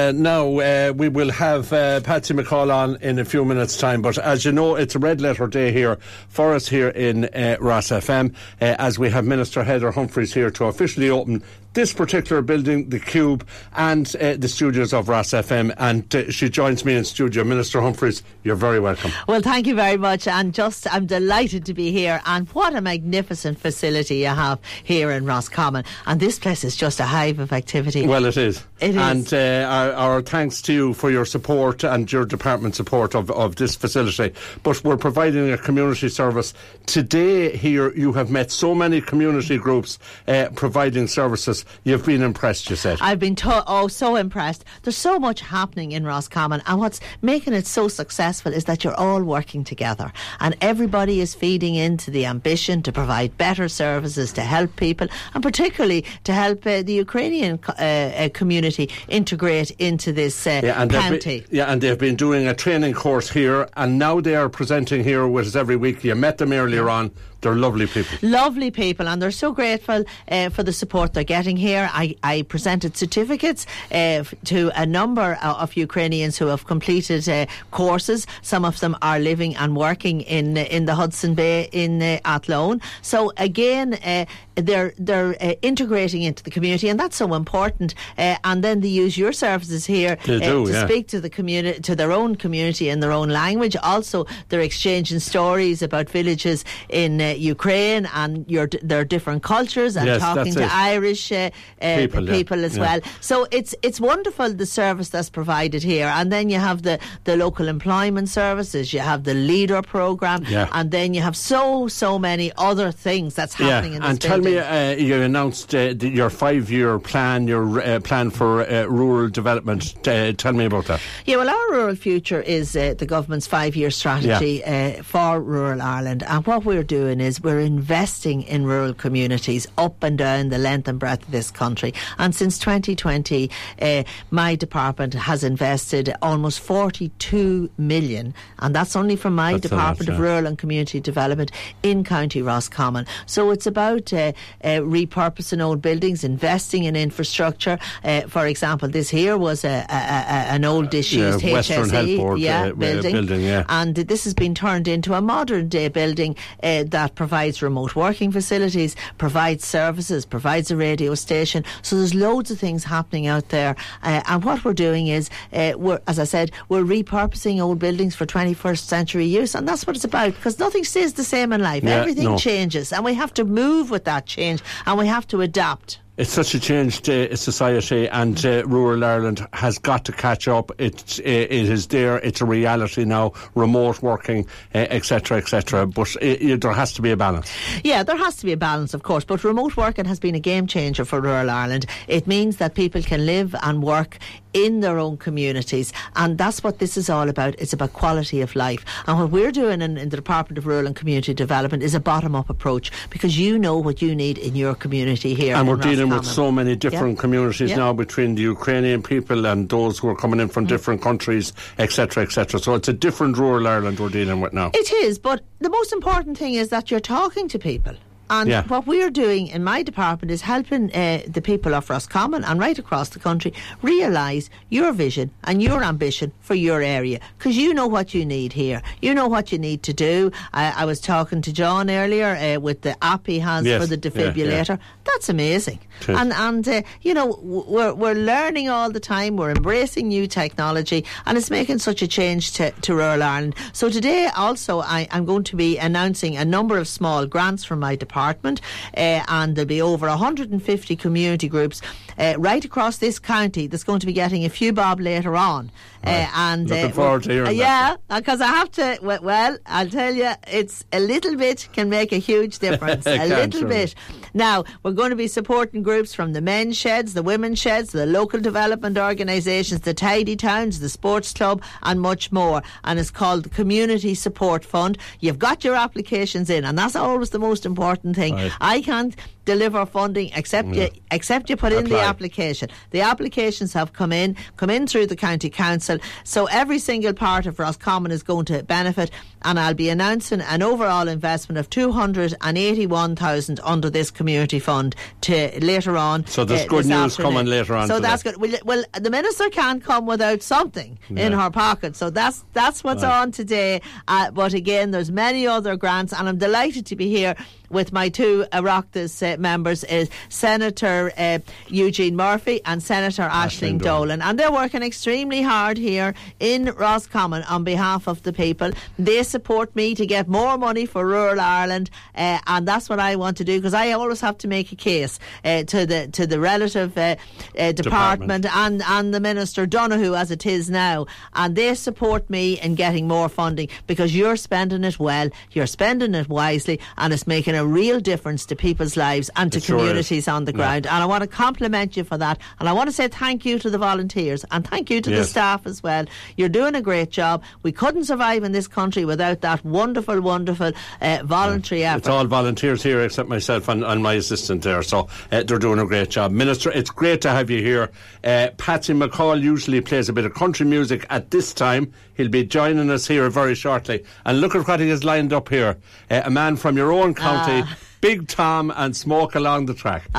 uh, now uh, we will have uh, Patsy McCall on in a few minutes' time. But as you know, it's a red letter day here for us here in uh, Ros FM, uh, as we have Minister Heather Humphreys here to officially open this particular building, the Cube, and uh, the studios of Ros FM. And uh, she joins me in studio. Minister Humphreys, you're very welcome. Well, thank you very much. And just, I'm delighted to be here. And what a magnificent facility you have here in Roscommon. And this place is just a hive of activity. Well, it is. It is. And uh, our, our, thanks to you for your support and your department support of, of this facility. But we're providing a community service. Today, here, you have met so many community groups uh, providing services You've been impressed, you said. I've been to- oh so impressed. There's so much happening in Roscommon, and what's making it so successful is that you're all working together, and everybody is feeding into the ambition to provide better services to help people, and particularly to help uh, the Ukrainian uh, uh, community integrate into this uh, yeah, and county. Been, yeah, and they've been doing a training course here, and now they are presenting here with us every week. You met them earlier on. They're lovely people. Lovely people, and they're so grateful uh, for the support they're getting here. I, I presented certificates uh, to a number of Ukrainians who have completed uh, courses. Some of them are living and working in in the Hodson Bay in uh, Athlone. So again, uh, they're they're uh, integrating into the community, and that's so important. Uh, and then they use your services here do, to yeah. speak to the community, to their own community in their own language. Also, they're exchanging stories about villages in Ukraine and your their different cultures and yes, talking to it. Irish uh, uh, people, people yeah. as yeah. well. So it's it's wonderful the service that's provided here, and then you have the the local employment services, you have the leader program, and then you have so so many other things that's happening in this and building. Me, uh, you announced uh, the, your five year plan, your uh, plan for uh, rural development. tell me about that. Yeah, well, our rural future is the government's five year strategy for rural Ireland, and what we're doing is we're investing in rural communities up and down the length and breadth of this country. And since 2020, uh, my department has invested almost 42 million, and that's only from my that's Department lot, of. Rural and Community Development in County Roscommon. So it's about uh, uh, repurposing old buildings, investing in infrastructure. Uh, for example, this here was a, a, a an old disused yeah, Western HSE Board, yeah, uh, building, building yeah. and this has been turned into a modern day building uh, that provides remote working facilities, provides services, provides a radio station. So there's loads of things happening out there. Uh, and what we're doing is, uh, we're, as I said, we're repurposing old buildings for 21st century use. And that's what it's about because nothing stays the same in life. Yeah, Everything no. changes and we have to move with that change and we have to adapt. It's such a changed uh, society, and uh, rural Ireland has got to catch up. It's uh, it is there. It's a reality now. Remote working, etc., etc. But it, there has to be a balance. Yeah, there has to be a balance, of course. But remote working has been a game changer for rural Ireland. It means that people can live and work in their own communities, and that's what this is all about. It's about quality of life. And what we're doing in, in the Department of Rural and Community Development is a bottom-up approach because you know what you need in your community here. And we're in dealing Roscommon. with so many different Yeah. communities Yeah. now between the Ukrainian people and those who are coming in Mm. from different countries, etc., etc. So it's a different rural Ireland we're dealing with now. It is, but the most important thing is that you're talking to people. And Yeah. what we're doing in my department is helping uh, the people of Roscommon and right across the country realise your vision and your ambition for your area because you know what you need here. You know what you need to do. I, I was talking to John earlier uh, with the app he has Yes. for the Yeah, yeah. defibrillator. That's amazing. Is. And and uh, you know we're we're learning all the time. We're embracing new technology, and it's making such a change to, to rural Ireland. So today, also, I, I'm going to be announcing a number of small grants from my department, uh, and there'll be over 150 community groups uh, right across this county that's going to be getting a few bob later on. Uh, and Looking uh, forward to hearing yeah, because I have to. we- Well, I'll tell you, it's a little bit can make a huge difference. A little bit. Now, we're going to be supporting groups from the men's sheds, the women's sheds, the local development organisations, the tidy towns, the sports club, and much more. And it's called the Community Support Fund. You've got your applications in, and that's always the most important thing. Right. I can't deliver funding except you except you put in the application. The applications have come in, come in through the county council. So every single part of Roscommon is going to benefit, and I'll be announcing an overall investment of two hundred and eighty-one thousand under this community fund to later on. So there's uh, good news afternoon. coming later on So that's good. Well, well, the minister can't come without something in her pocket. So that's that's what's Right. on today. Uh, but again, there's many other grants, and I'm delighted to be here with my two Oireachtas uh, members, is Senator uh, Eugene Murphy and Senator Aisling Dolan. Dolan, and they're working extremely hard here in Roscommon on behalf of the people. They support me to get more money for rural Ireland, uh, and that's what I want to do because I always have to make a case uh, to the to the relative uh, uh, department, and and the minister Donohoe as it is now, and they support me in getting more funding because you're spending it well, you're spending it wisely, and it's making a real difference to people's lives and to It sure communities on the Yeah. ground. And I want to compliment you for that, and I want to say thank you to the volunteers and thank you to the staff as well. You're doing a great job. We couldn't survive in this country without that wonderful, wonderful uh, voluntary effort. It's all volunteers here except myself and, and my assistant there, so uh, they're doing a great job. Minister, it's great to have you here. Uh, Patsy McCall usually plays a bit of country music at this time. He'll be joining us here very shortly. And look at what he has lined up here. Uh, a man from your own county. Ah. Big Tom and Smoke along the track. so we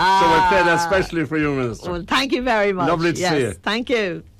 play that Ah. especially for you, Minister. Well, thank you very much. Lovely to see yes, you. Thank you.